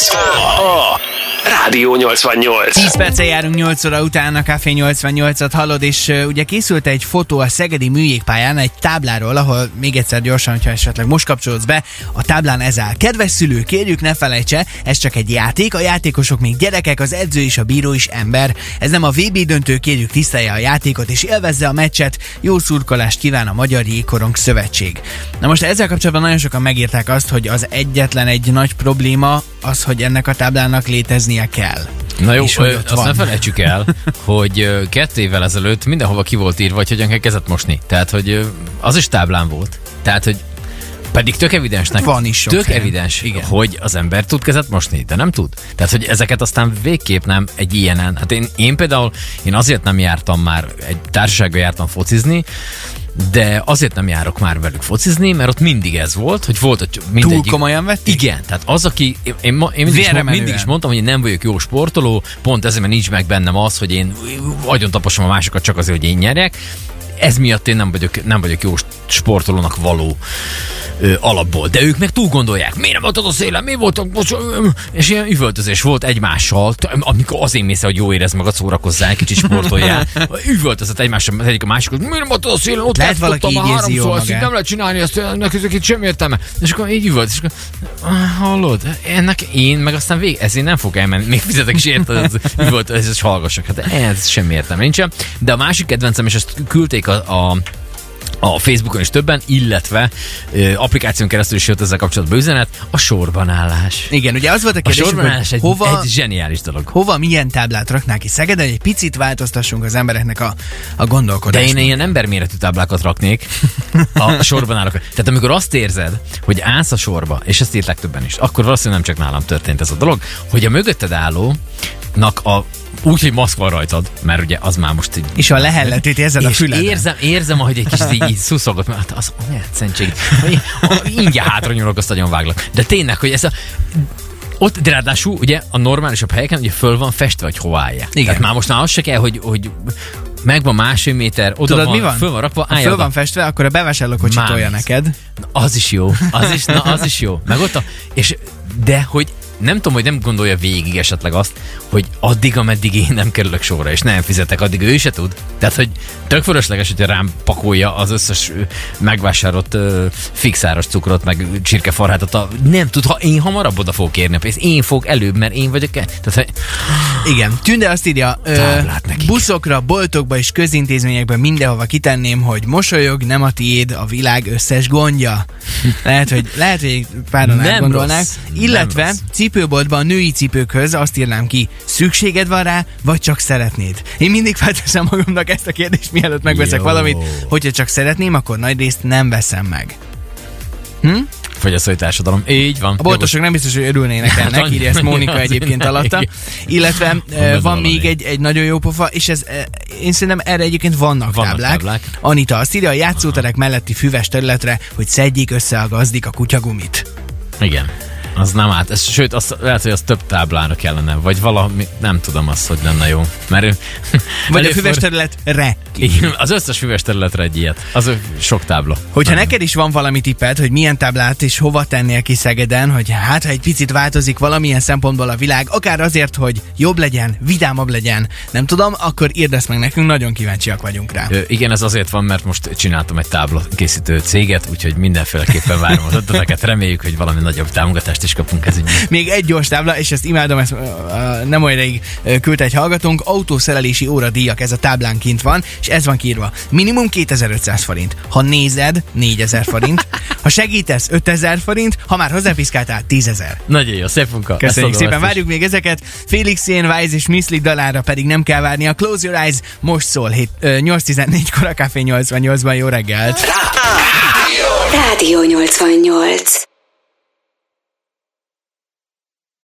Ez a Rádió 88. 10 perce járunk 8 óra után, a Café 88-at hallod, és uh, ugye készült egy fotó a Szegedi műjégpályán egy tábláról, ahol még egyszer gyorsan, hogyha esetleg most kapcsolódsz be, a táblán ez áll. Kedves szülő, kérjük ne felejtse, ez csak egy játék, a játékosok még gyerekek, az edző és a bíró is ember. Ez nem a VB döntő, kérjük tisztelje a játékot és élvezze a meccset. Jó szurkolást kíván a Magyar Jégkorong Szövetség. Na most ezzel kapcsolatban nagyon sokan megírták azt, hogy az egyetlen egy nagy probléma az, hogy ennek a táblának léteznie kell. Na jó, És hogy azt van. ne felejtsük el, hogy kettő évvel ezelőtt mindenhova ki volt írva, hogy hogyan kell kezet mosni. Tehát, hogy az is táblán volt. Tehát, hogy pedig tök evidensnek. Van is sok Tök helyen. evidens, Igen. hogy az ember tud kezet mosni, de nem tud. Tehát, hogy ezeket aztán végképp nem egy ilyenen. Hát én, én például, én azért nem jártam már, egy társaságba jártam focizni, de azért nem járok már velük focizni, mert ott mindig ez volt, hogy volt, hogy mindegyik... komolyan vették? Igen, tehát az, aki... Én, én, én mindig, is, mindig is mondtam, hogy én nem vagyok jó sportoló, pont ezért, mert nincs meg bennem az, hogy én agyon taposom a másokat csak azért, hogy én nyerjek. Ez miatt én nem vagyok, nem vagyok jó sportolónak való ö, alapból. De ők meg túl gondolják. Miért nem voltad a szélen? Mi voltak? És ilyen üvöltözés volt egymással, amikor azért mész, hogy jó érezd magad, szórakozzál, kicsit sportoljál. Üvöltözött egymással, az egyik a másikhoz. Miért nem voltad a szélen? Ott Lehet valaki így érzi jól magát. nem lehet csinálni, ezt ennek ezek itt semmi értelme. És akkor így üvölt, és akkor, hallod, ennek én, meg aztán vég, ezért nem fog elmenni, még fizetek is érted, ez üvölt, ez is hallgassak, hát ez semmi értelme nincsen. De a másik kedvencem, és ezt küldték a, a a Facebookon is többen, illetve ö, applikáción keresztül is jött ezzel kapcsolatban üzenet, a sorban állás. Igen, ugye az volt a A kérdés, sorban hogy állás egy, hova, egy zseniális dolog. hova milyen táblát raknák ki Szegeden, hogy egy picit változtassunk az embereknek a, a De gondolkodását. én ilyen emberméretű táblákat raknék a sorban állok. Tehát amikor azt érzed, hogy állsz a sorba, és ezt írták többen is, akkor valószínűleg nem csak nálam történt ez a dolog, hogy a mögötted állónak a úgy, hogy maszk van rajtad, mert ugye az már most így És a lehelletét érzed a füleden. érzem, érzem, ahogy egy kicsit így, így szuszogott, mert hát az szentség. Ingyen hátra nyúlok, azt nagyon váglak. De tényleg, hogy ez a ott, de ráadásul ugye a normálisabb helyeken ugye föl van festve, hogy hova állja. Igen. Tehát már most már az se kell, hogy, hogy megvan másfél méter, oda Tudod, van, mi van? föl van rakva, állj föl oda. van festve, akkor a bevásárlókocsi tolja neked. Na, Az is jó, az is, na, az is jó. Meg ott a, és, de hogy nem tudom, hogy nem gondolja végig esetleg azt, hogy addig, ameddig én nem kerülök sorra, és nem fizetek, addig ő se tud. Tehát, hogy tök fölösleges, hogyha rám pakolja az összes megvásárolt ö, fixáros cukrot, meg csirkefarhátot. A, nem tud, ha én hamarabb oda fogok kérni a. Én fog előbb, mert én vagyok el. Tehát, hogy Igen. Tünde azt írja, ö, buszokra, boltokba és közintézményekben mindenhova kitenném, hogy mosolyog, nem a tiéd, a világ összes gondja. Lehet, hogy, lehet, hogy páran Nem átgondolnák. rossz. Illetve rossz. cipőboltban a női cipőkhöz azt írnám ki, szükséged van rá, vagy csak szeretnéd. Én mindig felteszem magamnak ezt a kérdést, mielőtt megveszek Jó. valamit, hogyha csak szeretném, akkor nagy részt nem veszem meg. Hm? Fogyasztói társadalom. Így van. A boltosok nem biztos, hogy örülnének ennek, írja ezt Mónika egyébként alatta. Illetve Van eh, van valami. még egy, egy nagyon jó pofa, és ez, eh, én szerintem erre egyébként vannak, Vannak táblák. táblák. Anita azt írja a játszóterek melletti füves területre, hogy szedjék össze a gazdik a kutyagumit. Igen. Az nem át. Ez, sőt, azt, lehet, hogy az több táblára kellene, vagy valami, nem tudom azt, hogy lenne jó. Mert ő- Vagy a előfordul- füves területre. Igen, az összes füves területre egy ilyet. Az sok tábla. Hogyha neked is van valami tipped, hogy milyen táblát és hova tennél ki Szegeden, hogy hát ha egy picit változik valamilyen szempontból a világ, akár azért, hogy jobb legyen, vidámabb legyen, nem tudom, akkor írd ezt meg nekünk, nagyon kíváncsiak vagyunk rá. Ö, igen, ez azért van, mert most csináltam egy tábla készítő céget, úgyhogy mindenféleképpen várom az ötleteket. Reméljük, hogy valami nagyobb támogatást is kapunk ez ügyben. Még egy gyors tábla, és ezt imádom, ezt nem olyan rég küldte egy hallgatónk, autószerelési óradíjak, ez a táblán kint van, és ez van kiírva. Minimum 2500 forint. Ha nézed, 4000 forint. Ha segítesz, 5000 forint. Ha már hozzápiszkáltál, 10.000. Nagyon jó, szép munka. Köszönjük szépen, is. várjuk még ezeket. Felix Jane, Wise és Miss Lee dalára pedig nem kell várni. A Close Your Eyes most szól hét- ö, 8.14-kor a Café 88-ban. Jó reggelt! Rádió 88.